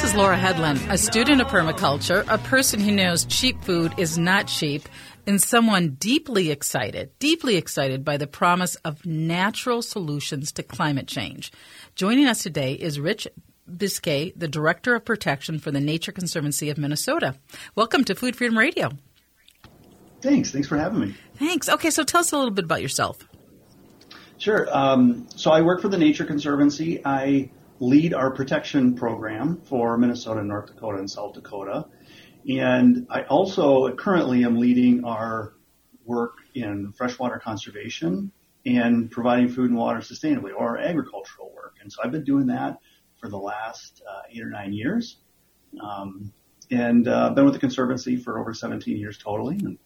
This is Laura Hedlund, a student of permaculture, a person who knows cheap food is not cheap, and someone deeply excited, deeply excited by the promise of natural solutions to climate change. Joining us today is Rich Biske, the Director of Protection for the Nature Conservancy of Minnesota. Welcome to Food Freedom Radio. Thanks. Thanks for having me. Thanks. Okay, so tell us a little bit about yourself. Sure. Um, so I work for the Nature Conservancy. I lead our protection program for Minnesota, North Dakota, and South Dakota. And I also currently am leading our work in freshwater conservation and providing food and water sustainably or agricultural work. And so I've been doing that for the last uh, eight or nine years. Um, and uh, been with the Conservancy for over 17 years totally. And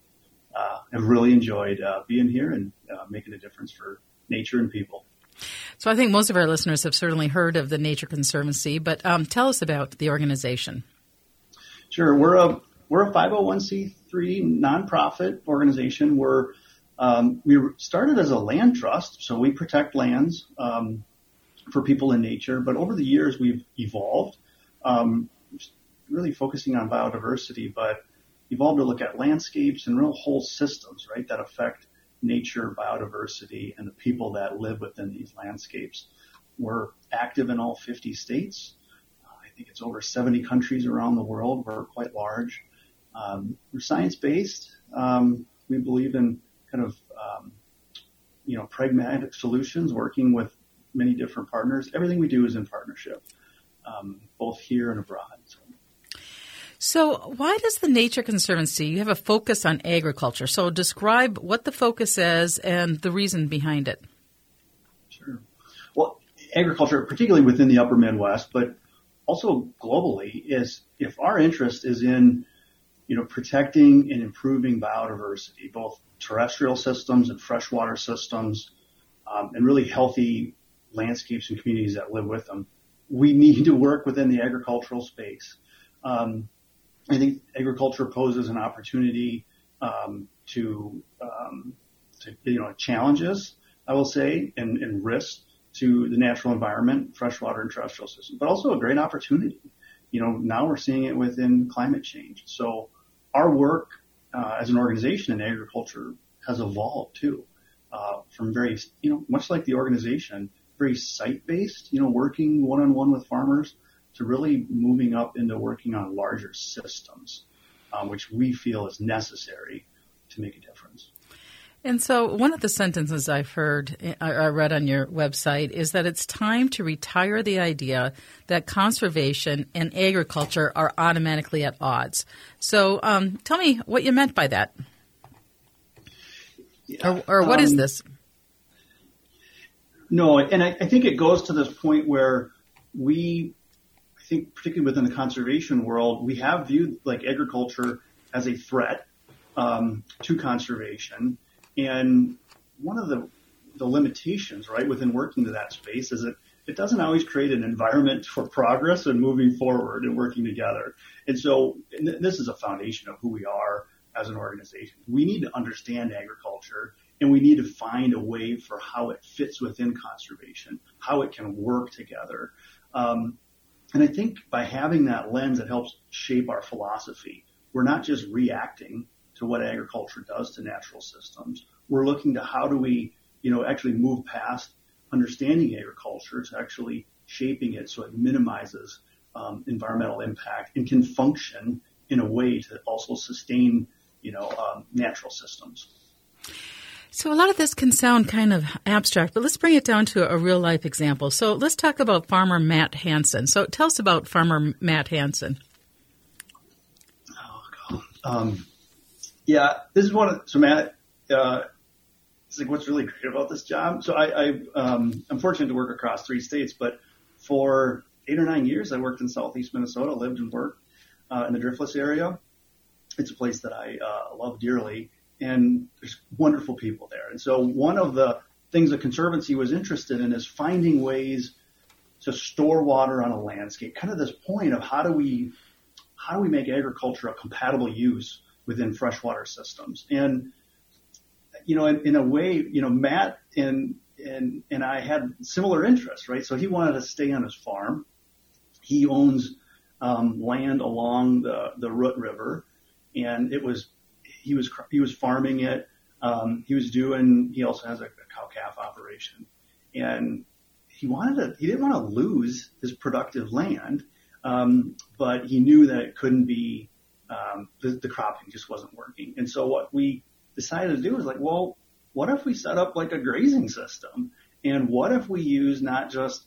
uh, have really enjoyed uh, being here and uh, making a difference for nature and people. So I think most of our listeners have certainly heard of the Nature Conservancy, but um, tell us about the organization. Sure, we're a we're a 501c3 nonprofit organization. We're um, we started as a land trust, so we protect lands um, for people in nature. But over the years, we've evolved, um, really focusing on biodiversity, but evolved to look at landscapes and real whole systems, right, that affect nature, biodiversity, and the people that live within these landscapes. We're active in all 50 states. Uh, I think it's over 70 countries around the world. We're quite large. Um, we're science based. Um, we believe in kind of um, you know pragmatic solutions, working with many different partners. Everything we do is in partnership, um, both here and abroad. So why does the Nature Conservancy you have a focus on agriculture? So, describe what the focus is and the reason behind it. Sure. Well, agriculture, particularly within the Upper Midwest, but also globally, is if our interest is in you know protecting and improving biodiversity, both terrestrial systems and freshwater systems, um, and really healthy landscapes and communities that live with them, we need to work within the agricultural space. Um, I think agriculture poses an opportunity um, to, um, to, you know, challenges, I will say, and, and risks to the natural environment, freshwater and terrestrial system, but also a great opportunity. You know, now we're seeing it within climate change. So our work uh, as an organization in agriculture has evolved too, uh, from very, you know, much like the organization, very site-based, you know, working one-on-one with farmers to really moving up into working on larger systems, um, which we feel is necessary to make a difference. And so, one of the sentences I've heard, I read on your website, is that it's time to retire the idea that conservation and agriculture are automatically at odds. So, um, tell me what you meant by that. Yeah. Or, or what um, is this? No, and I, I think it goes to this point where we think particularly within the conservation world, we have viewed like agriculture as a threat um, to conservation. And one of the the limitations, right, within working to that space is that it doesn't always create an environment for progress and moving forward and working together. And so and this is a foundation of who we are as an organization. We need to understand agriculture and we need to find a way for how it fits within conservation, how it can work together. Um, and I think by having that lens, it helps shape our philosophy. We're not just reacting to what agriculture does to natural systems. We're looking to how do we, you know, actually move past understanding agriculture to actually shaping it so it minimizes um, environmental impact and can function in a way to also sustain, you know, um, natural systems. So a lot of this can sound kind of abstract, but let's bring it down to a real life example. So let's talk about farmer Matt Hanson. So tell us about farmer Matt Hanson. Oh. Um, yeah, this is one of so Matt. Uh, it's like what's really great about this job. So I, I um, I'm fortunate to work across three states, but for eight or nine years I worked in southeast Minnesota, lived and worked uh, in the Driftless area. It's a place that I uh, love dearly and there's wonderful people there. And so one of the things the Conservancy was interested in is finding ways to store water on a landscape. Kind of this point of how do we how do we make agriculture a compatible use within freshwater systems? And you know, in, in a way, you know, Matt and and and I had similar interests, right? So he wanted to stay on his farm. He owns um, land along the the Root River, and it was he was he was farming it. Um, he was doing. He also has a, a cow calf operation, and he wanted to. He didn't want to lose his productive land, um, but he knew that it couldn't be. Um, the, the cropping just wasn't working, and so what we decided to do was like, well, what if we set up like a grazing system, and what if we use not just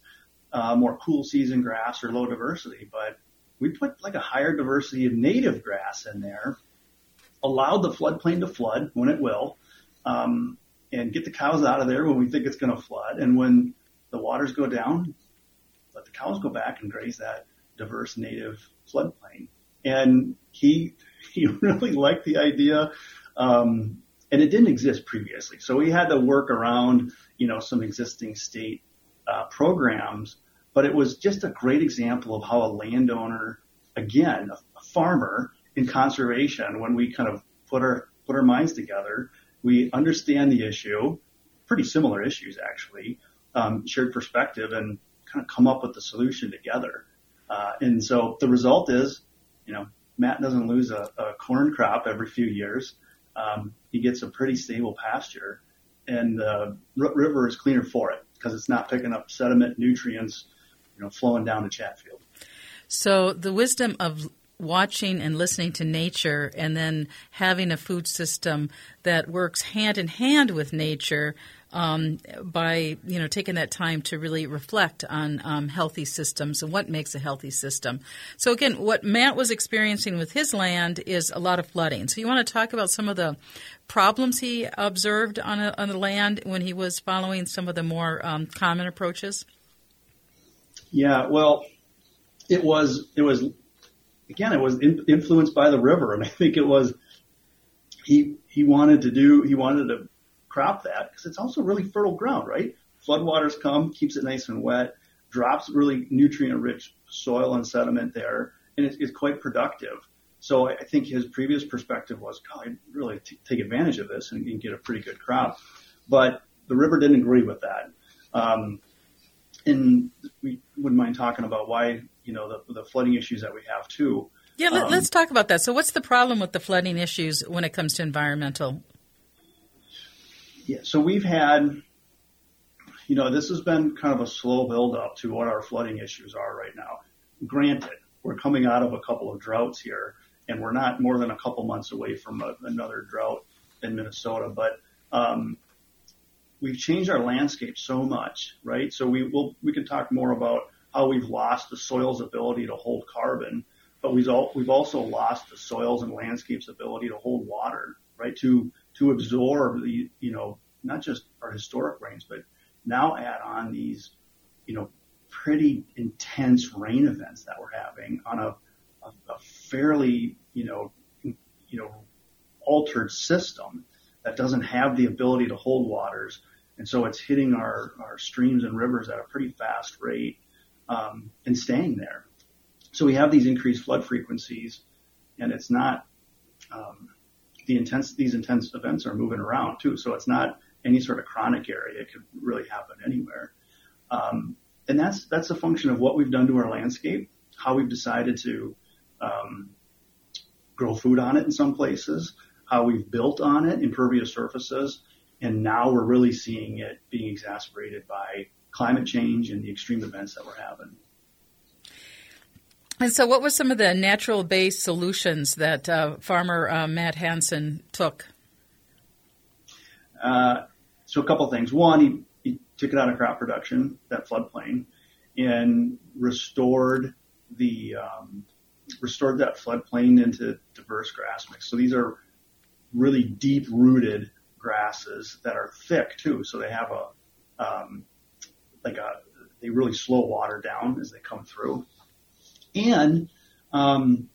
uh, more cool season grass or low diversity, but we put like a higher diversity of native grass in there, allowed the floodplain to flood when it will, um, and get the cows out of there when we think it's going to flood. And when the waters go down, let the cows go back and graze that diverse native floodplain. And he, he really liked the idea. Um, and it didn't exist previously. So we had to work around, you know, some existing state uh, programs, but it was just a great example of how a landowner, again, a farmer in conservation, when we kind of put our put our minds together, we understand the issue, pretty similar issues actually, um, shared perspective, and kind of come up with the solution together. Uh, and so the result is, you know, Matt doesn't lose a, a corn crop every few years. Um, he gets a pretty stable pasture, and the river is cleaner for it because it's not picking up sediment, nutrients, you know, flowing down to Chatfield. So the wisdom of watching and listening to nature and then having a food system that works hand in hand with nature um, by you know taking that time to really reflect on um, healthy systems and what makes a healthy system. So again, what Matt was experiencing with his land is a lot of flooding. So you want to talk about some of the problems he observed on, a, on the land when he was following some of the more um, common approaches. Yeah, well, it was it was again it was in, influenced by the river, and I think it was he he wanted to do he wanted to crop that because it's also really fertile ground, right? Floodwaters come, keeps it nice and wet, drops really nutrient rich soil and sediment there, and it's, it's quite productive. So I think his previous perspective was, God, I'd really t- take advantage of this and, and, get a pretty good crop. But the river didn't agree with that. Um, and we wouldn't mind talking about why, you know, the, the flooding issues that we have too. Yeah, let, us um, talk about that. So, what's the problem with the flooding issues when it comes to environmental yeah, so we've had, you know, this has been kind of a slow build up to what our flooding issues are right now. Granted, we're coming out of a couple of droughts here, and we're not more than a couple months away from a, another drought in Minnesota, but um, we've changed our landscape so much, right? So we will we can talk more about how we've lost the soil's ability to hold carbon, but we've all, we've also lost the soils and landscape's ability to hold water, right? To to absorb the, you know, not just our historic rains, but now add on these, you know, pretty intense rain events that we're having on a, a, a fairly, you know, you know, altered system that doesn't have the ability to hold waters. And so it's hitting our, our streams and rivers at a pretty fast rate, um, and staying there. So we have these increased flood frequencies and it's not, um, the intense, these intense events are moving around too. So it's not any sort of chronic area. It could really happen anywhere. Um, and that's, that's a function of what we've done to our landscape, how we've decided to, um, grow food on it in some places, how we've built on it, impervious surfaces, and now we're really seeing it being exacerbated by climate change and the extreme events that we're having. And so, what were some of the natural based solutions that uh, farmer uh, Matt Hansen took? Uh, so, a couple things. One, he, he, took it out of crop production, that floodplain, and restored the um, restored that floodplain into diverse grass mix. So these are really deep rooted grasses that are thick too. So they have a um, like a they really slow water down as they come through. And um,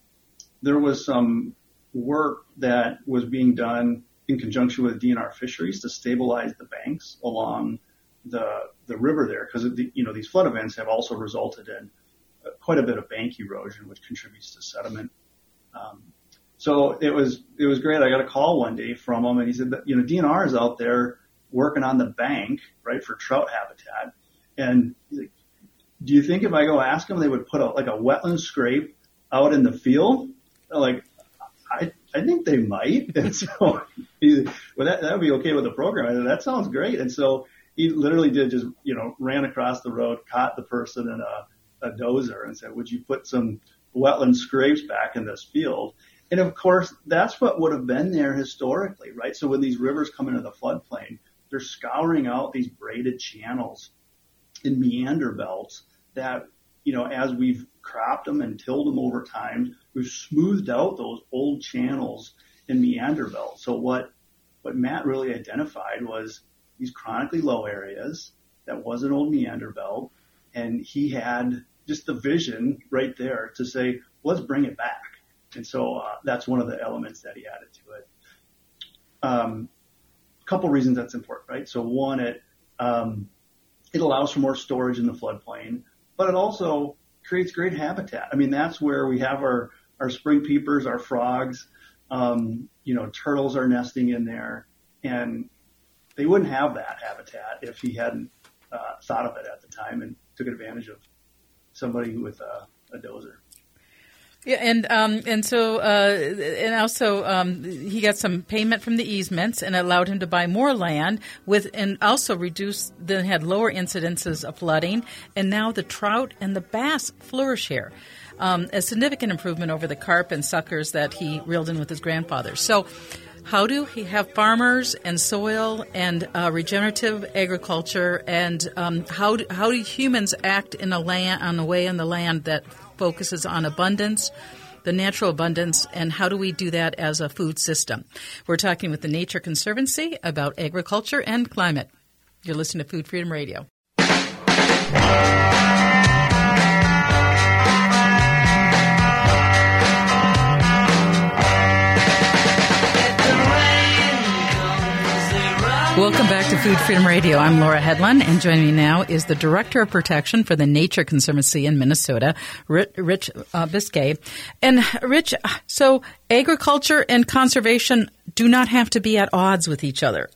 there was some work that was being done in conjunction with DNR Fisheries to stabilize the banks along the the river there, because the, you know these flood events have also resulted in uh, quite a bit of bank erosion, which contributes to sediment. Um, so it was it was great. I got a call one day from him, and he said that you know DNR is out there working on the bank, right, for trout habitat, and do you think if I go ask them, they would put a, like a wetland scrape out in the field? Like, I, I think they might. And so, well, that, that would be okay with the program. I said, that sounds great. And so he literally did just, you know, ran across the road, caught the person in a, a dozer and said, would you put some wetland scrapes back in this field? And of course, that's what would have been there historically, right? So when these rivers come into the floodplain, they're scouring out these braided channels in meander belts that, you know, as we've cropped them and tilled them over time, we've smoothed out those old channels in meander belts. So what, what Matt really identified was these chronically low areas that was an old meander belt. And he had just the vision right there to say, let's bring it back. And so uh, that's one of the elements that he added to it. Um, couple reasons that's important, right? So one, it um, it allows for more storage in the floodplain, but it also creates great habitat. I mean, that's where we have our our spring peepers, our frogs, um, you know, turtles are nesting in there, and they wouldn't have that habitat if he hadn't uh, thought of it at the time and took advantage of somebody with a, a dozer. Yeah, and um, and so uh, and also um, he got some payment from the easements and allowed him to buy more land with and also reduced then had lower incidences of flooding and now the trout and the bass flourish here. Um, a significant improvement over the carp and suckers that he reeled in with his grandfather. So, how do he have farmers and soil and uh, regenerative agriculture and um, how do, how do humans act in a land on a way in the land that focuses on abundance, the natural abundance, and how do we do that as a food system. We're talking with the Nature Conservancy about agriculture and climate. You're listening to Food Freedom Radio. Welcome back to Food Freedom Radio. I'm Laura Hedlund, and joining me now is the Director of Protection for the Nature Conservancy in Minnesota, Rich uh, Biske. And Rich, so agriculture and conservation do not have to be at odds with each other.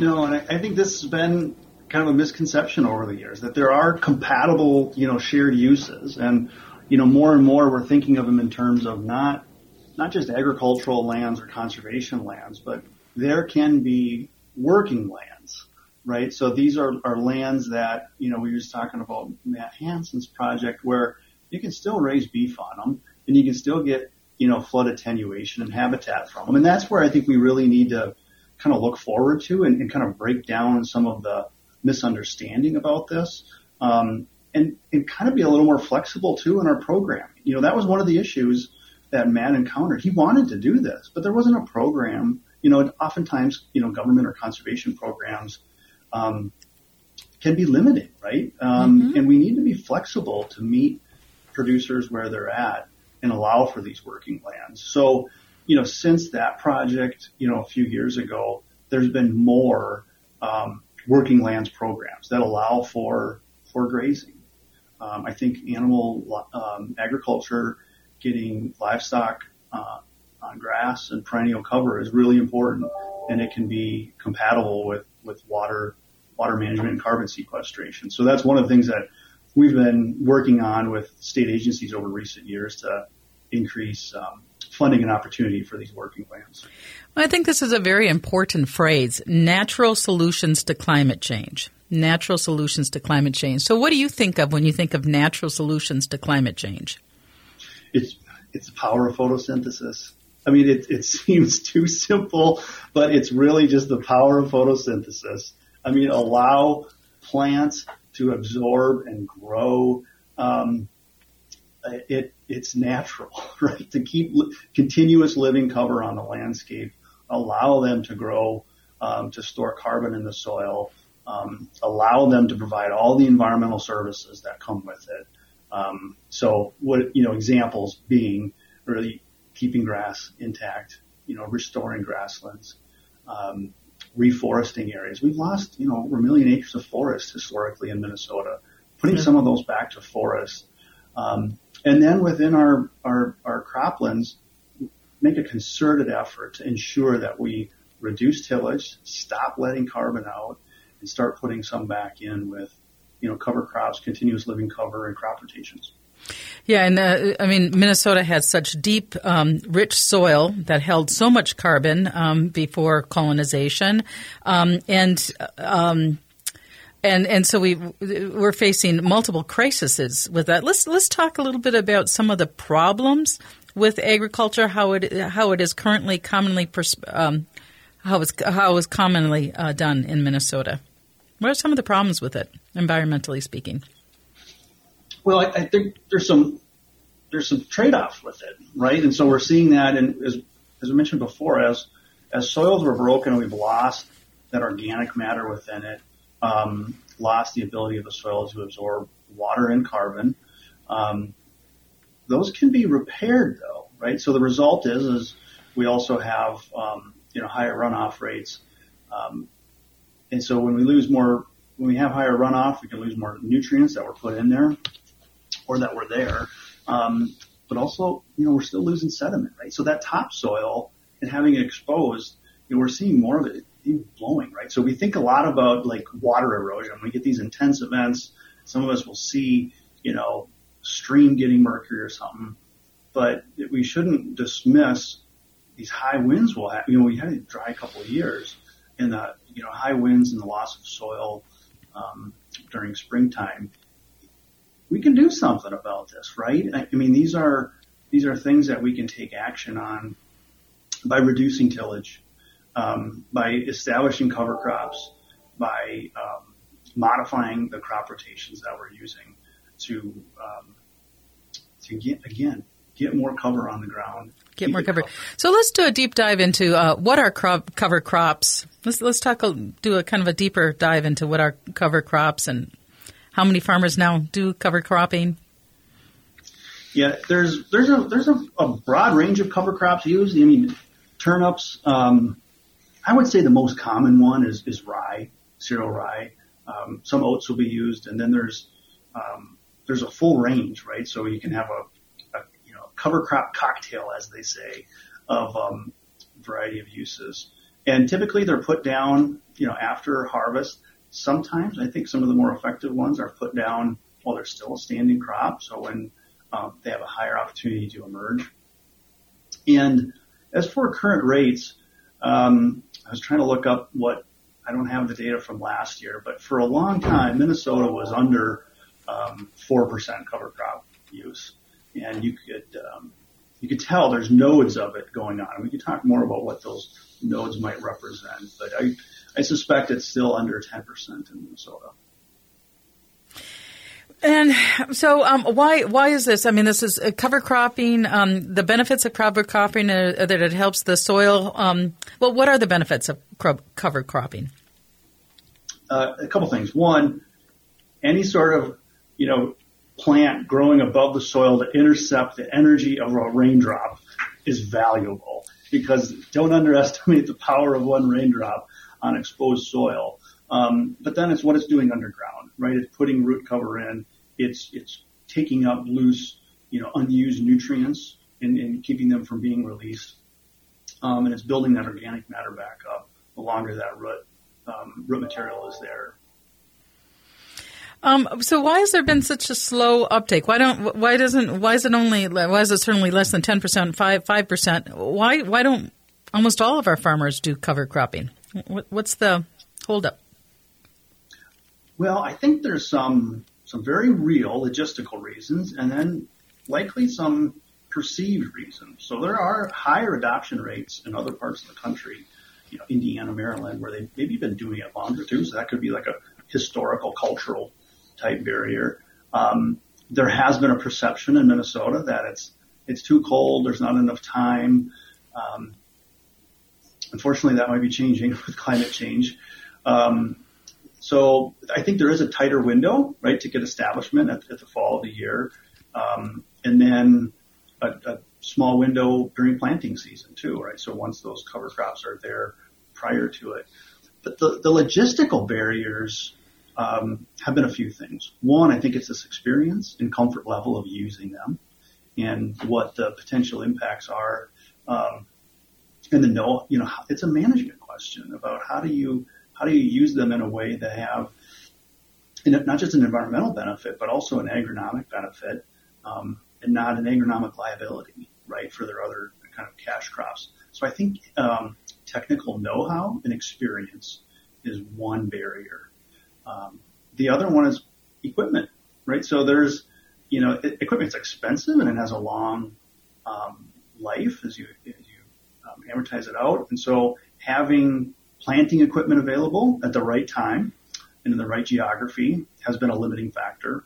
No, and I, I think this has been kind of a misconception over the years that there are compatible, you know, shared uses, and you know, more and more we're thinking of them in terms of not not just agricultural lands or conservation lands, but there can be working lands, right? So these are, are lands that, you know, we were just talking about Matt Hansen's project where you can still raise beef on them and you can still get, you know, flood attenuation and habitat from them. And that's where I think we really need to kind of look forward to and, and kind of break down some of the misunderstanding about this. Um, and, and kind of be a little more flexible too in our programming. You know, that was one of the issues that Matt encountered. He wanted to do this, but there wasn't a program you know, oftentimes, you know, government or conservation programs um, can be limited, right? Um, mm-hmm. And we need to be flexible to meet producers where they're at and allow for these working lands. So, you know, since that project, you know, a few years ago, there's been more um, working lands programs that allow for for grazing. Um, I think animal um, agriculture, getting livestock uh, on grass and perennial cover is really important, and it can be compatible with with water water management and carbon sequestration. So that's one of the things that we've been working on with state agencies over recent years to increase um, funding and opportunity for these working lands. Well, I think this is a very important phrase: natural solutions to climate change. Natural solutions to climate change. So, what do you think of when you think of natural solutions to climate change? It's it's the power of photosynthesis. I mean, it, it seems too simple, but it's really just the power of photosynthesis. I mean, allow plants to absorb and grow. Um, it, it's natural, right? To keep li- continuous living cover on the landscape, allow them to grow, um, to store carbon in the soil, um, allow them to provide all the environmental services that come with it. Um, so, what you know, examples being really keeping grass intact, you know, restoring grasslands, um, reforesting areas. We've lost, you know, over a million acres of forest historically in Minnesota. Putting some of those back to forest, um, and then within our, our our croplands, make a concerted effort to ensure that we reduce tillage, stop letting carbon out, and start putting some back in with, you know, cover crops, continuous living cover, and crop rotations. Yeah, and uh, I mean, Minnesota had such deep, um, rich soil that held so much carbon um, before colonization, um, and um, and and so we we're facing multiple crises with that. Let's let's talk a little bit about some of the problems with agriculture, how it how it is currently commonly pers- um, how how it's commonly uh, done in Minnesota. What are some of the problems with it, environmentally speaking? Well, I, I think there's some there's some trade-offs with it, right? And so we're seeing that, and as as I mentioned before, as as soils were broken, we've lost that organic matter within it, um, lost the ability of the soil to absorb water and carbon. Um, those can be repaired though, right? So the result is, is we also have, um, you know, higher runoff rates. Um, and so when we lose more, when we have higher runoff, we can lose more nutrients that were put in there or that were there. Um, but also, you know, we're still losing sediment, right? So that topsoil and having it exposed, you know, we're seeing more of it blowing, right? So we think a lot about like water erosion. We get these intense events. Some of us will see, you know, stream getting mercury or something, but we shouldn't dismiss these high winds will have, you know, we had a dry couple of years and the, you know, high winds and the loss of soil, um, during springtime. We can do something about this, right? I, I mean, these are, these are things that we can take action on by reducing tillage, um, by establishing cover crops, by um, modifying the crop rotations that we're using to um, to get again get more cover on the ground. Get more cover. So let's do a deep dive into uh, what are crop, cover crops. Let's let's talk a, do a kind of a deeper dive into what are cover crops and how many farmers now do cover cropping. Yeah, there's there's a there's a, a broad range of cover crops used. I mean, turnips. Um, I would say the most common one is is rye, cereal rye. Um, some oats will be used, and then there's um, there's a full range, right? So you can have a, a you know cover crop cocktail, as they say, of um, variety of uses. And typically they're put down, you know, after harvest. Sometimes I think some of the more effective ones are put down while they're still a standing crop, so when um, they have a higher opportunity to emerge. And as for current rates, um, I was trying to look up what I don't have the data from last year, but for a long time, Minnesota was under um, 4% cover crop use. And you could, um, you could tell there's nodes of it going on. And we could talk more about what those nodes might represent, but I, I suspect it's still under 10% in Minnesota. And so, um, why why is this? I mean, this is uh, cover cropping. Um, the benefits of cover cropping are that it helps the soil. Um, well, what are the benefits of cover cropping? Uh, a couple things. One, any sort of you know, plant growing above the soil to intercept the energy of a raindrop is valuable because don't underestimate the power of one raindrop on exposed soil. Um, but then it's what it's doing underground, right? It's putting root cover in. It's it's taking up loose, you know, unused nutrients and, and keeping them from being released. Um, and it's building that organic matter back up the longer that root um, root material is there. Um, so why has there been such a slow uptake? Why don't why doesn't why is it only why is it certainly less than ten percent five five percent? Why why don't almost all of our farmers do cover cropping? What, what's the holdup? Well, I think there's some some very real logistical reasons, and then likely some perceived reasons. So there are higher adoption rates in other parts of the country, you know, Indiana, Maryland, where they've maybe been doing it longer too. So that could be like a historical, cultural type barrier. Um, there has been a perception in Minnesota that it's it's too cold. There's not enough time. Um, unfortunately, that might be changing with climate change. Um, so I think there is a tighter window, right, to get establishment at, at the fall of the year, um, and then a, a small window during planting season too, right? So once those cover crops are there prior to it, but the, the logistical barriers um, have been a few things. One, I think it's this experience and comfort level of using them and what the potential impacts are. Um, and the know, you know, it's a management question about how do you, how do you use them in a way that have not just an environmental benefit, but also an agronomic benefit, um, and not an agronomic liability, right, for their other kind of cash crops. So I think um, technical know-how and experience is one barrier. Um, the other one is equipment, right? So there's, you know, equipment's expensive and it has a long um, life as you amortize it out, and so having planting equipment available at the right time and in the right geography has been a limiting factor.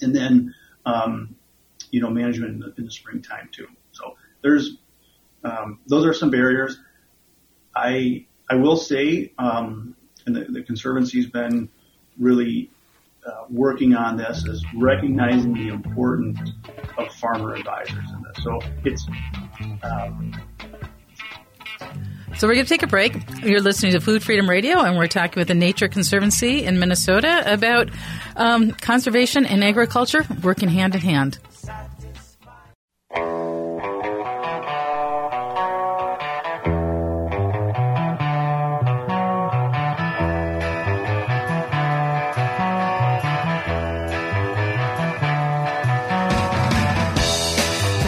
And then, um, you know, management in the, in the springtime too. So there's um, those are some barriers. I I will say, um, and the, the conservancy's been really uh, working on this is recognizing the importance of farmer advisors in this. So it's um, so we're going to take a break. You're listening to Food Freedom Radio, and we're talking with the Nature Conservancy in Minnesota about um, conservation and agriculture working hand in hand.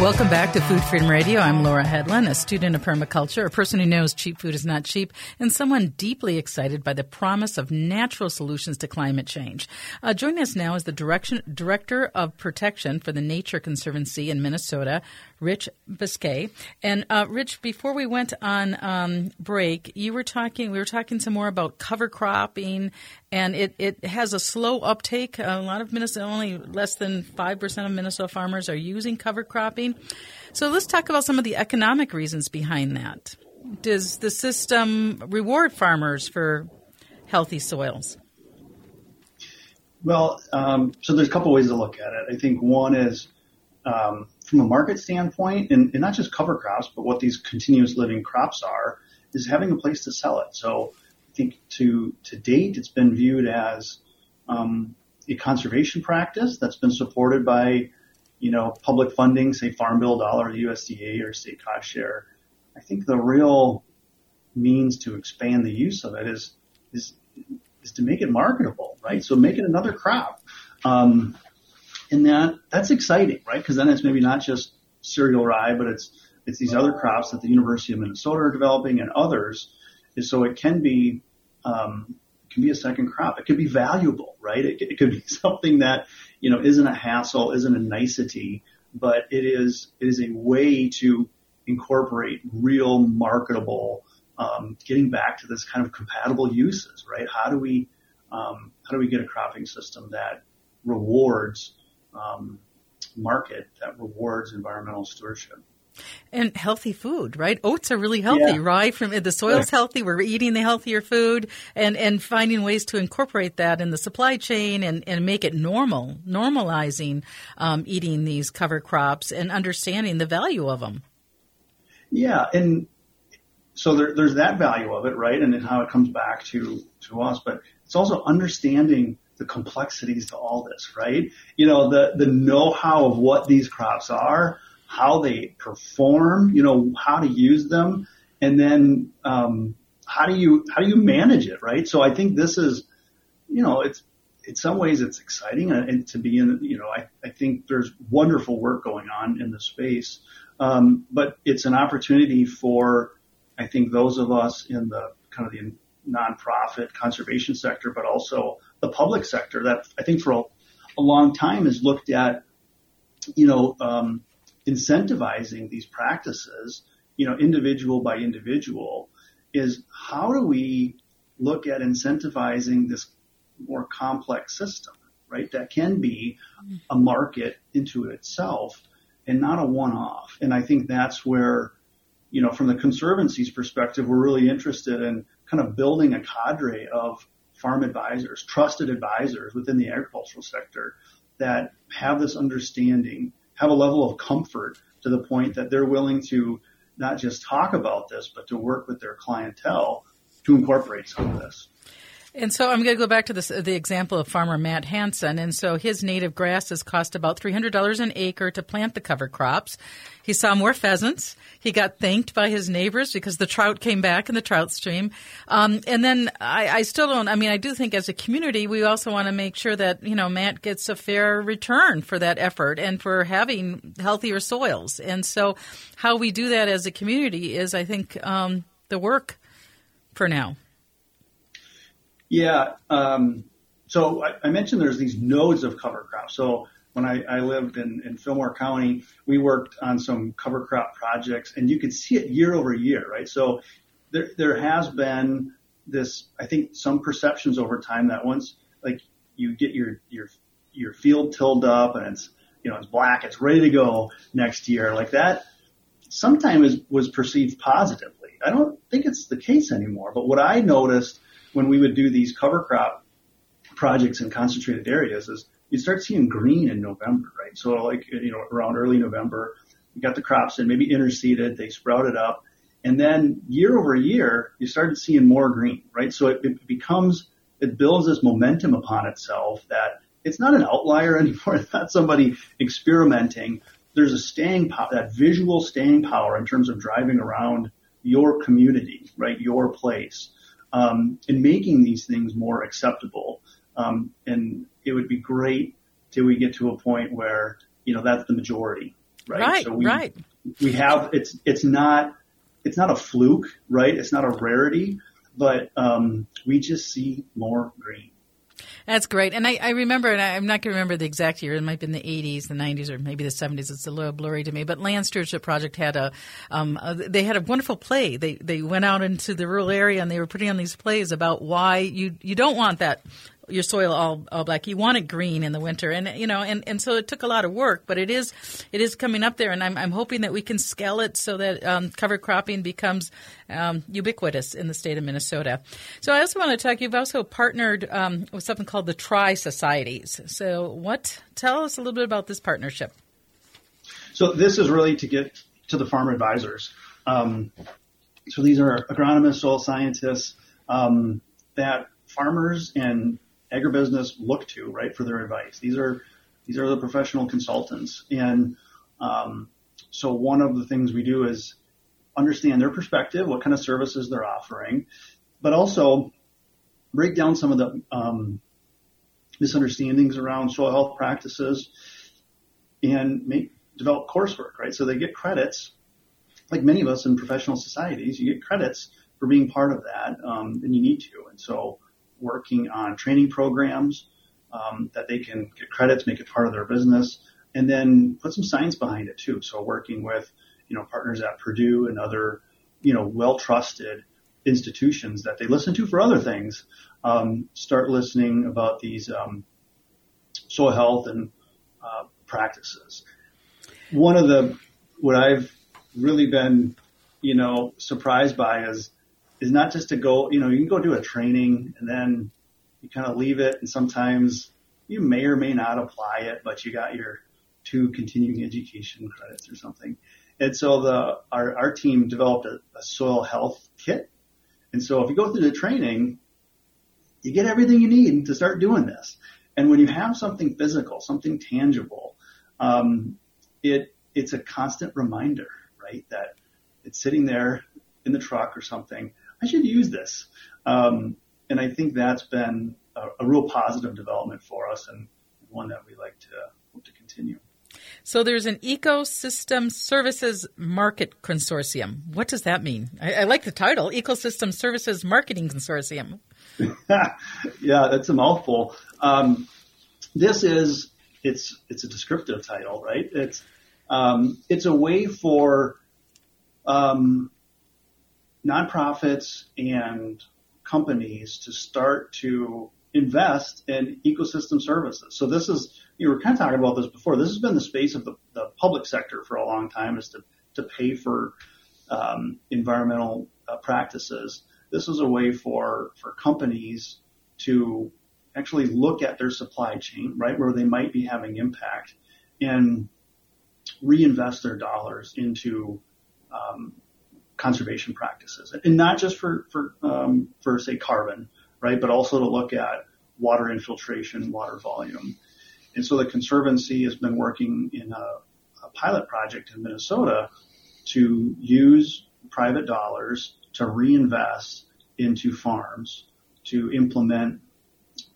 Welcome back to Food Freedom Radio. I'm Laura Hedlund, a student of permaculture, a person who knows cheap food is not cheap, and someone deeply excited by the promise of natural solutions to climate change. Uh, joining us now is the direction, Director of Protection for the Nature Conservancy in Minnesota, Rich Biske. And uh, Rich, before we went on um, break, you were talking. We were talking some more about cover cropping, and it, it has a slow uptake. A lot of Minnesota, only less than five percent of Minnesota farmers are using cover cropping. So let's talk about some of the economic reasons behind that. Does the system reward farmers for healthy soils? Well, um, so there's a couple ways to look at it. I think one is um, from a market standpoint, and, and, not just cover crops, but what these continuous living crops are, is having a place to sell it. So I think to to date, it's been viewed as um, a conservation practice that's been supported by, you know, public funding, say Farm Bill dollar, USDA, or state cost share. I think the real means to expand the use of it is is is to make it marketable, right? So make it another crop. Um, and that that's exciting, right? Because then it's maybe not just cereal rye, but it's it's these other crops that the University of Minnesota are developing and others. And so it can be um, it can be a second crop. It could be valuable, right? It, it could be something that you know isn't a hassle, isn't a nicety, but it is it is a way to incorporate real marketable. Um, getting back to this kind of compatible uses, right? How do we um, how do we get a cropping system that rewards um, market that rewards environmental stewardship. And healthy food, right? Oats are really healthy, yeah. right? From the soil's yeah. healthy, we're eating the healthier food, and and finding ways to incorporate that in the supply chain and and make it normal, normalizing um, eating these cover crops and understanding the value of them. Yeah, and so there, there's that value of it, right? And then how it comes back to to us, but it's also understanding the complexities to all this, right? You know, the, the know-how of what these crops are, how they perform, you know, how to use them, and then, um, how do you, how do you manage it, right? So I think this is, you know, it's, in some ways it's exciting and to be in, you know, I, I think there's wonderful work going on in the space. Um, but it's an opportunity for, I think those of us in the kind of the nonprofit conservation sector, but also the public sector that I think for a, a long time has looked at, you know, um, incentivizing these practices, you know, individual by individual, is how do we look at incentivizing this more complex system, right? That can be a market into itself and not a one-off. And I think that's where, you know, from the conservancy's perspective, we're really interested in kind of building a cadre of farm advisors, trusted advisors within the agricultural sector that have this understanding, have a level of comfort to the point that they're willing to not just talk about this, but to work with their clientele to incorporate some of this. And so I'm going to go back to this, the example of farmer Matt Hansen. And so his native grasses cost about $300 an acre to plant the cover crops. He saw more pheasants. He got thanked by his neighbors because the trout came back in the trout stream. Um, and then I, I still don't, I mean, I do think as a community, we also want to make sure that, you know, Matt gets a fair return for that effort and for having healthier soils. And so how we do that as a community is, I think, um, the work for now. Yeah. Um, so I, I, mentioned there's these nodes of cover crop. So when I, I lived in, in, Fillmore County, we worked on some cover crop projects, and you could see it year over year, right? So there there has been this, I think, some perceptions over time that once like you get your your your field tilled up and it's you know it's black, it's ready to go next year, like that. Sometimes was perceived positively. I don't think it's the case anymore. But what I noticed when we would do these cover crop projects in concentrated areas is you start seeing green in November, right? So like, you know, around early November, you got the crops in, maybe interseeded, they sprouted up. And then year over year, you started seeing more green, right? So it, it becomes, it builds this momentum upon itself that it's not an outlier anymore. It's not somebody experimenting. There's a staying power, that visual staying power in terms of driving around your community, right? Your place um, in making these things more acceptable. Um, and it would be great till we get to a point where you know that's the majority, right? Right. So we, right. We have it's it's not it's not a fluke, right? It's not a rarity, but um, we just see more green. That's great. And I, I remember, and I, am not going to remember the exact year. It might be in the 80s, the 90s, or maybe the 70s. It's a little blurry to me. But Land Stewardship Project had a, um, a, they had a wonderful play. They they went out into the rural area and they were putting on these plays about why you you don't want that your soil all, all black. You want it green in the winter, and you know, and, and so it took a lot of work, but it is it is coming up there, and I'm I'm hoping that we can scale it so that um, cover cropping becomes um, ubiquitous in the state of Minnesota. So I also want to talk. You've also partnered um, with something called the Tri Societies. So what? Tell us a little bit about this partnership. So this is really to get to the farm advisors. Um, so these are agronomists, soil scientists um, that farmers and agribusiness look to, right, for their advice. These are these are the professional consultants, and um, so one of the things we do is understand their perspective, what kind of services they're offering, but also break down some of the um, misunderstandings around soil health practices and make develop coursework, right? So they get credits, like many of us in professional societies, you get credits for being part of that, um, and you need to. And so working on training programs um, that they can get credits, make it part of their business, and then put some science behind it too. So working with you know partners at Purdue and other you know well trusted institutions that they listen to for other things, um, start listening about these um, soil health and uh, practices. One of the what I've really been you know surprised by is is not just to go, you know, you can go do a training and then you kind of leave it and sometimes you may or may not apply it, but you got your two continuing education credits or something. And so the, our, our team developed a, a soil health kit. And so if you go through the training, you get everything you need to start doing this. And when you have something physical, something tangible, um, it, it's a constant reminder, right? That it's sitting there in the truck or something. I should use this. Um, and I think that's been a, a, real positive development for us and one that we like to hope to continue. So there's an ecosystem services market consortium. What does that mean? I, I like the title, Ecosystem Services Marketing Consortium. yeah, that's a mouthful. Um, this is it's it's a descriptive title, right? It's um, it's a way for um, nonprofits and companies to start to invest in ecosystem services. So this is, you were kind of talking about this before. This has been the space of the, the public sector for a long time is to, to pay for um, environmental uh, practices. This is a way for, for companies to actually look at their supply chain, right, where they might be having impact and reinvest their dollars into um, conservation practices, and not just for for um, for say carbon, right? But also to look at water infiltration, water volume. And so the Conservancy has been working in a, a pilot project in Minnesota to use private dollars to reinvest into farms to implement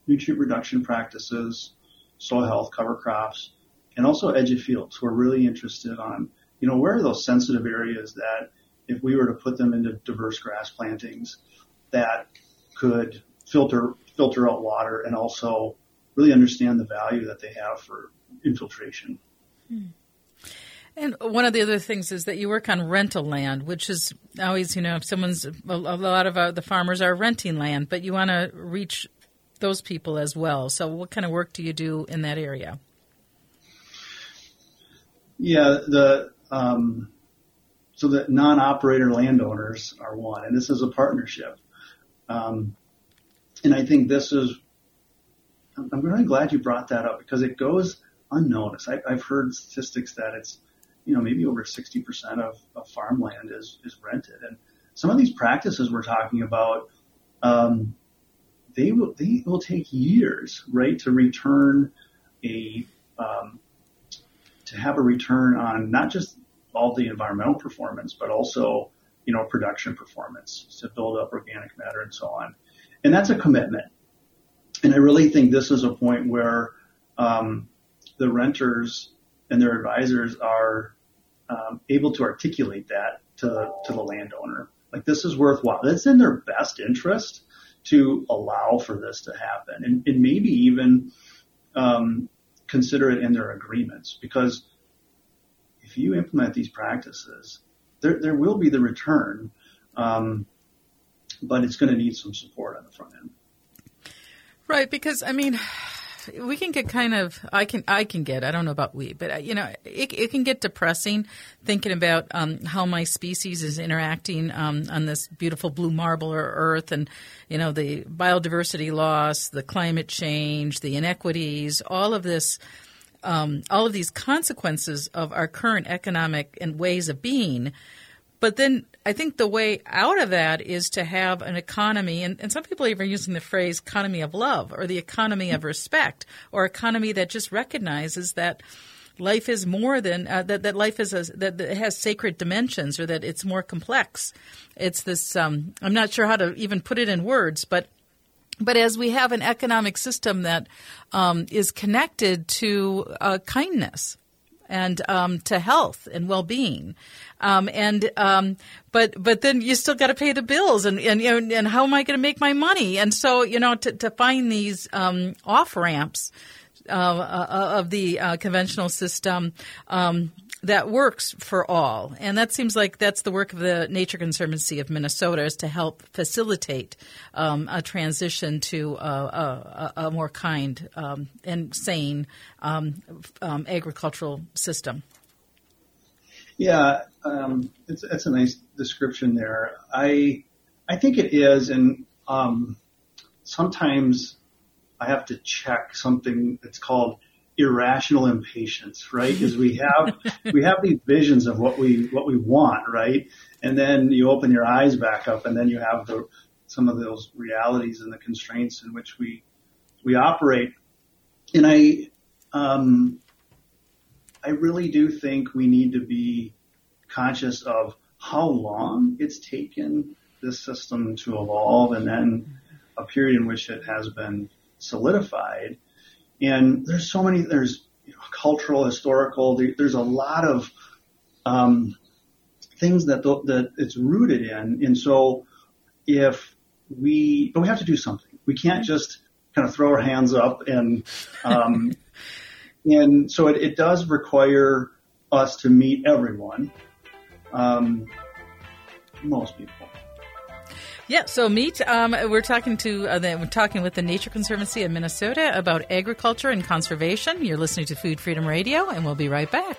nutrient reduction practices, soil health, cover crops, and also edge of fields. We're really interested on, you know, where are those sensitive areas that if we were to put them into diverse grass plantings that could filter filter out water and also really understand the value that they have for infiltration. Hmm. And one of the other things is that you work on rental land, which is always, you know, if someone's a lot of uh, the farmers are renting land, but you want to reach those people as well. So, what kind of work do you do in that area? Yeah, the um, so that non-operator landowners are one, and this is a partnership. Um, and I think this is. I'm really glad you brought that up because it goes unnoticed. I, I've heard statistics that it's, you know, maybe over 60% of, of farmland is is rented, and some of these practices we're talking about, um, they will they will take years, right, to return a um, to have a return on not just all the environmental performance, but also you know production performance to build up organic matter and so on, and that's a commitment. And I really think this is a point where um, the renters and their advisors are um, able to articulate that to to the landowner. Like this is worthwhile. It's in their best interest to allow for this to happen, and, and maybe even um, consider it in their agreements because if you implement these practices, there there will be the return, um, but it's going to need some support on the front end. Right, because I mean, we can get kind of I can I can get I don't know about we, but you know it, it can get depressing thinking about um, how my species is interacting um, on this beautiful blue marble or Earth, and you know the biodiversity loss, the climate change, the inequities, all of this. Um, all of these consequences of our current economic and ways of being but then I think the way out of that is to have an economy, and, and some people are even using the phrase economy of love or the economy of respect or economy that just recognizes that life is more than uh, that. That life is a, that, that, it has sacred dimensions, or that it's more complex. It's this. Um, I'm not sure how to even put it in words, but but as we have an economic system that um, is connected to uh, kindness and um, to health and well-being. Um, and um, but but then you still got to pay the bills, and and you know, and how am I going to make my money? And so you know to, to find these um, off ramps uh, uh, of the uh, conventional system. That works for all. And that seems like that's the work of the Nature Conservancy of Minnesota is to help facilitate um, a transition to a, a, a more kind um, and sane um, um agricultural system. Yeah, um, it's, it's a nice description there. I I think it is, and um, sometimes I have to check something that's called irrational impatience, right? Because we have we have these visions of what we what we want, right? And then you open your eyes back up, and then you have the some of those realities and the constraints in which we we operate. And I um, I really do think we need to be conscious of how long it's taken this system to evolve, and then a period in which it has been solidified and there's so many, there's you know, cultural, historical, there, there's a lot of um, things that, the, that it's rooted in. And so if we, but we have to do something. We can't just kind of throw our hands up and, um, and so it, it does require us to meet everyone, um, most people. Yeah, so meet. Um, we're talking to uh, the, we're talking with the Nature Conservancy of Minnesota about agriculture and conservation. You're listening to Food Freedom Radio, and we'll be right back.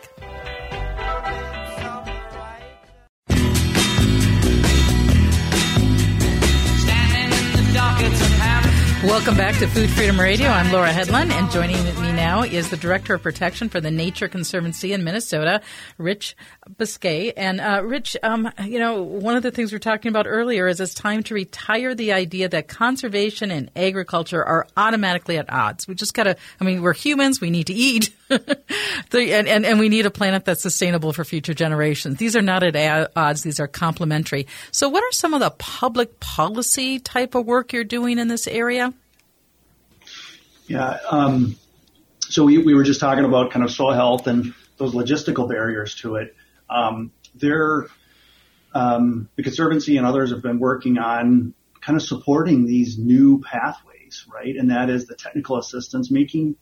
Welcome back to Food Freedom Radio. I'm Laura Hedlund, and joining me now is the Director of Protection for the Nature Conservancy in Minnesota, Rich Biske. And uh, Rich, um, you know, one of the things we are talking about earlier is it's time to retire the idea that conservation and agriculture are automatically at odds. We just got to, I mean, we're humans, we need to eat, and, and, and we need a planet that's sustainable for future generations. These are not at odds, these are complementary. So, what are some of the public policy type of work you're doing in this area? Yeah. Um, so we, we were just talking about kind of soil health and those logistical barriers to it. Um, there, um, the Conservancy and others have been working on kind of supporting these new pathways, right? And that is the technical assistance, making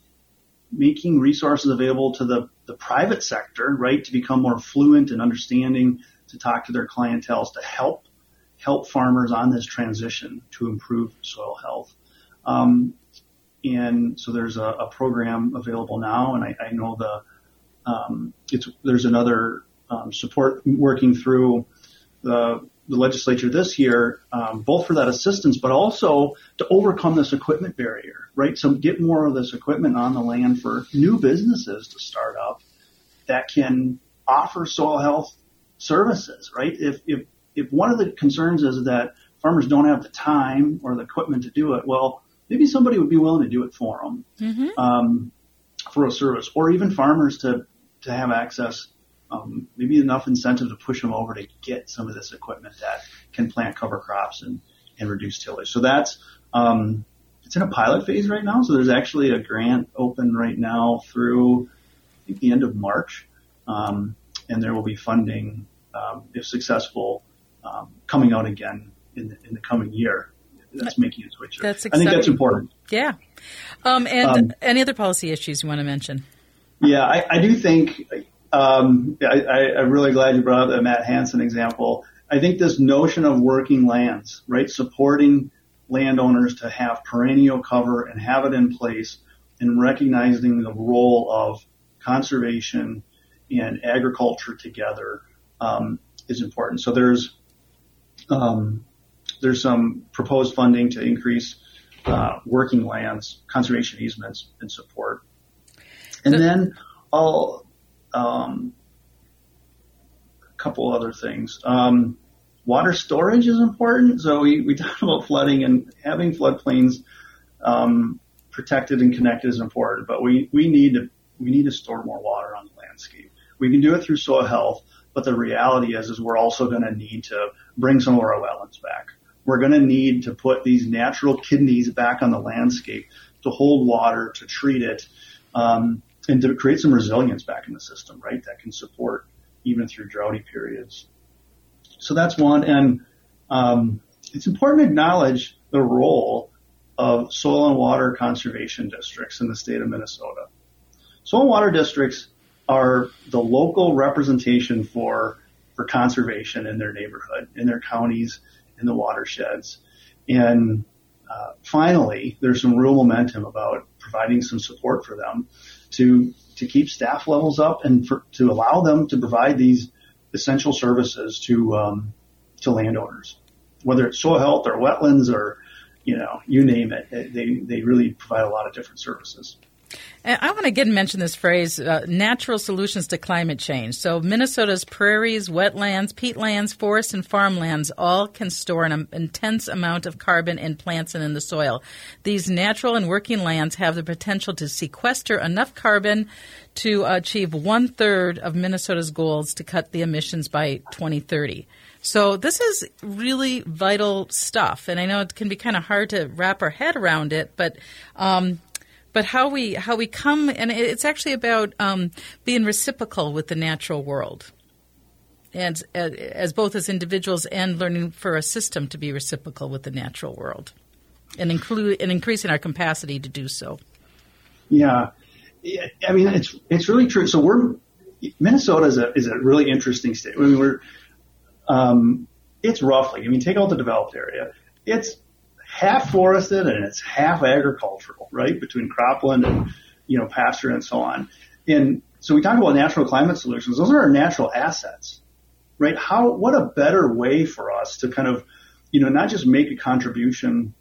making resources available to the, the private sector, right, to become more fluent and understanding, to talk to their clientels, to help help farmers on this transition to improve soil health. Um, and so there's a, a program available now, and I, I know the um, it's there's another um, support working through the the legislature this year, um, both for that assistance, but also to overcome this equipment barrier, right? So get more of this equipment on the land for new businesses to start up that can offer soil health services, right? If, if, if one of the concerns is that farmers don't have the time or the equipment to do it, well, maybe somebody would be willing to do it for them mm-hmm. um, for a service, or even farmers to to have access. Um, maybe enough incentive to push them over to get some of this equipment that can plant cover crops and, and reduce tillage. So that's um, it's in a pilot phase right now. So there's actually a grant open right now through I think the end of March, um, and there will be funding um, if successful um, coming out again in the, in the coming year that's making a switch. That's exciting. I think that's important. Yeah. Um, and um, any other policy issues you want to mention? Yeah, I, I do think um, I, am really glad you brought up the Matt Hansen example. I think this notion of working lands, right, supporting landowners to have perennial cover and have it in place, and recognizing the role of conservation and agriculture together um, is important. So there's um, there's some proposed funding to increase uh, working lands, conservation easements, and support. And then I'll um, a couple other things. Um, water storage is important. So we, we talked about flooding and having floodplains um, protected and connected is important, but we, we need to we need to store more water on the landscape. We can do it through soil health, but the reality is is we're also going to need to bring some of our wetlands back we're going to need to put these natural kidneys back on the landscape to hold water, to treat it, um, and to create some resilience back in the system, right? That can support even through droughty periods. So that's one. And um, it's important to acknowledge the role of soil and water conservation districts in the state of Minnesota. Soil and water districts are the local representation for for conservation in their neighborhood, in their counties, in the watersheds. And uh, finally, there's some real momentum about providing some support for them to to keep staff levels up and for, to allow them to provide these essential services to um, to landowners, whether it's soil health or wetlands or you know you name it. They they really provide a lot of different services. I want to again mention this phrase uh, natural solutions to climate change. So, Minnesota's prairies, wetlands, peatlands, forests, and farmlands all can store an intense amount of carbon in plants and in the soil. These natural and working lands have the potential to sequester enough carbon to achieve one third of Minnesota's goals to cut the emissions by 2030. So this is really vital stuff, and I know it can be kind of hard to wrap our head around it, but um, but how we how we come and it's actually about um, being reciprocal with the natural world. And uh, as both as individuals and learning for a system to be reciprocal with the natural world and include and increasing our capacity to do so. Yeah i mean it's it's really true. So we're minnesota is a is a really interesting state. I mean we're um, it's roughly i mean take out the developed area. It's half forested and it's half agricultural, right? Between cropland and, you know, pasture and so on. And so we talk about natural climate solutions. Those are our natural assets, right? How, what a better way for us to kind of, you know, not just make a contribution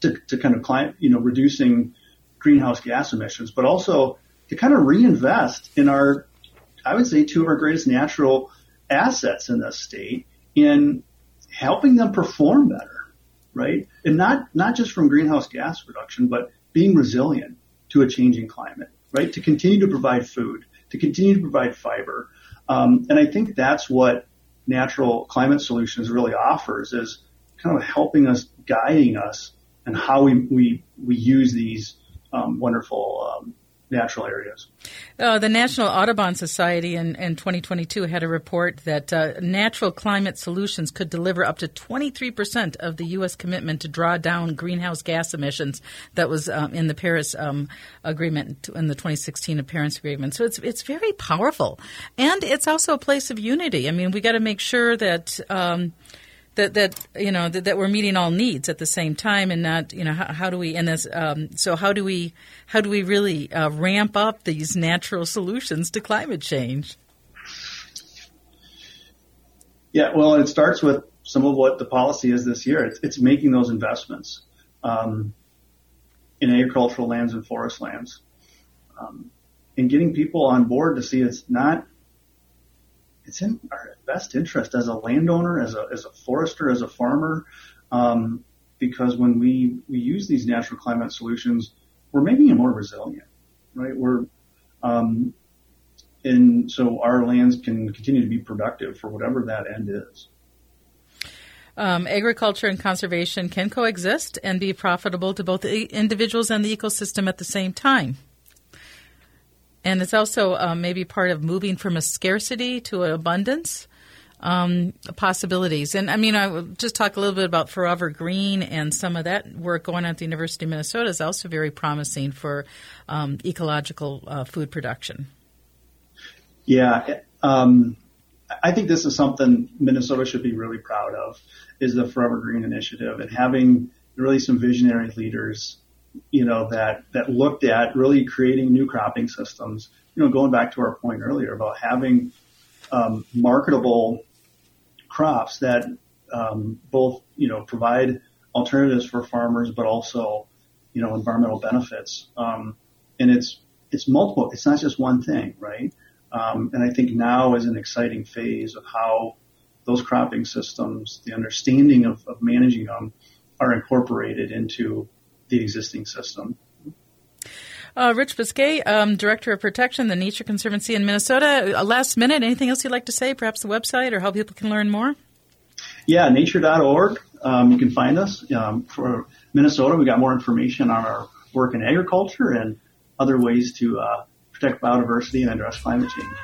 to, to kind of climate, you know, reducing greenhouse gas emissions, but also to kind of reinvest in our, I would say, two of our greatest natural assets in this state in helping them perform better, right? And not, not just from greenhouse gas reduction, but being resilient to a changing climate, right? To continue to provide food, to continue to provide fiber. Um, and I think that's what natural climate solutions really offers is kind of helping us, guiding us and how we, we, we use these um, wonderful um, natural areas. Uh, the National Audubon Society in, in 2022 had a report that uh, natural climate solutions could deliver up to 23% of the U.S. commitment to draw down greenhouse gas emissions that was um, in the Paris um, Agreement, in the 2016 Paris Agreement. So it's, it's very powerful. And it's also a place of unity. I mean, we got to make sure that. Um, that that you know that, that, we're meeting all needs at the same time and not you know how, how do we and um, so how do we how do we really uh, ramp up these natural solutions to climate change? Yeah well it starts with some of what the policy is this year. It's, it's making those investments um, in agricultural lands and forest lands um, and getting people on board to see it's not it's in our best interest as a landowner, as a, as a forester, as a farmer, um, because when we, we use these natural climate solutions, we're making it more resilient, right? We're, um, and so our lands can continue to be productive for whatever that end is. Um, agriculture and conservation can coexist and be profitable to both the individuals and the ecosystem at the same time. And it's also um, maybe part of moving from a scarcity to an abundance um, possibilities. And I mean, I will just talk a little bit about Forever Green and some of that work going on at the University of Minnesota is also very promising for um, ecological uh, food production. Yeah. Um, I think this is something Minnesota should be really proud of is the Forever Green initiative and having really some visionary leaders you know, that, that looked at really creating new cropping systems, you know, going back to our point earlier about having um, marketable crops that um, both, you know, provide alternatives for farmers, but also, you know, environmental benefits. Um, and it's, it's multiple. It's not just one thing, right? Um, and I think now is an exciting phase of how those cropping systems, the understanding of, of managing them, are incorporated into the existing system. Uh, Rich Biske, um, Director of Protection, the Nature Conservancy in Minnesota. Uh, last minute, anything else you'd like to say? Perhaps the website or how people can learn more? Yeah, nature.org. Um, you can find us. Um, for Minnesota, we got more information on our work in agriculture and other ways to uh, protect biodiversity and address climate change.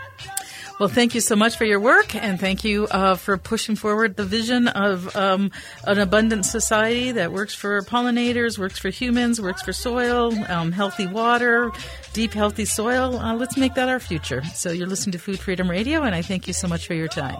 Well, thank you so much for your work, and thank you uh, for pushing forward the vision of um, an abundant society that works for pollinators, works for humans, works for soil, um, healthy water, deep, healthy soil. Uh, let's make that our future. So, you're listening to Food Freedom Radio, and I thank you so much for your time.